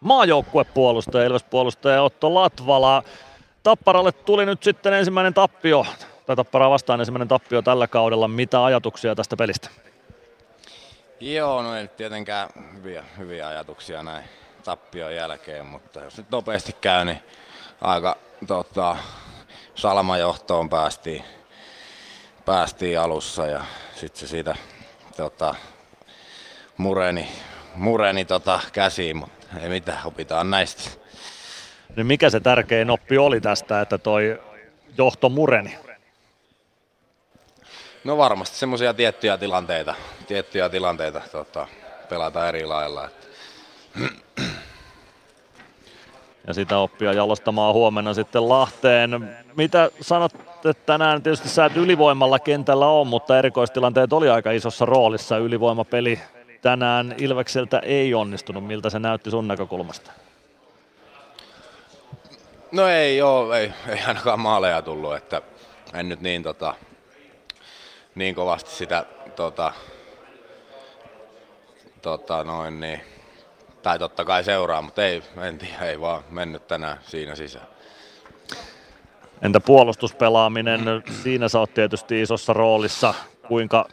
maajoukkuepuolustaja, Ilves-puolustaja Otto Latvala. Tapparalle tuli nyt sitten ensimmäinen tappio, tai Tapparaa vastaan ensimmäinen tappio tällä kaudella. Mitä ajatuksia tästä pelistä? Joo, no ei tietenkään hyviä, hyviä ajatuksia näin tappion jälkeen, mutta jos nyt nopeasti käy, niin aika tota, salmajohtoon päästiin, päästiin alussa ja sitten se siitä tota, mureni, mureni tota, käsiin, mutta ei mitään, opitaan näistä. Niin mikä se tärkein oppi oli tästä, että toi johto mureni? No varmasti semmoisia tiettyjä tilanteita, tiettyjä tilanteita tota, pelata eri lailla. Että. Ja sitä oppia jalostamaan huomenna sitten Lahteen. Mitä sanot, että tänään tietysti sä et ylivoimalla kentällä on, mutta erikoistilanteet oli aika isossa roolissa. Ylivoimapeli tänään Ilvekseltä ei onnistunut. Miltä se näytti sun näkökulmasta? No ei joo, ei, ei ainakaan maaleja tullut, että en nyt niin, tota, niin kovasti sitä tota, tota noin niin, tai totta kai seuraa, mutta ei, en tiedä, ei vaan mennyt tänään siinä sisään. Entä puolustuspelaaminen? Siinä sä oot tietysti isossa roolissa. Kuinka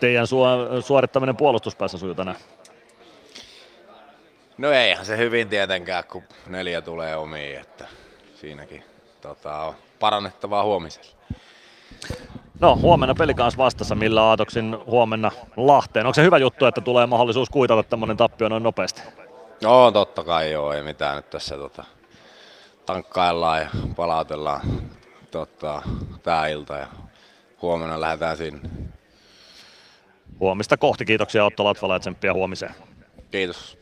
teidän suorittaminen puolustuspäässä sujuu tänään? No eihän se hyvin tietenkään, kun neljä tulee omiin, että siinäkin tota, on parannettavaa huomisella. No huomenna peli kanssa vastassa, millä aatoksin huomenna Lahteen. Onko se hyvä juttu, että tulee mahdollisuus kuitata tämmöinen tappio noin nopeasti? No totta kai joo, ei mitään nyt tässä tota, tankkaillaan ja palautellaan tota, tää ilta ja huomenna lähdetään sinne. Huomista kohti, kiitoksia Otto Latvala ja tsemppiä huomiseen. Kiitos.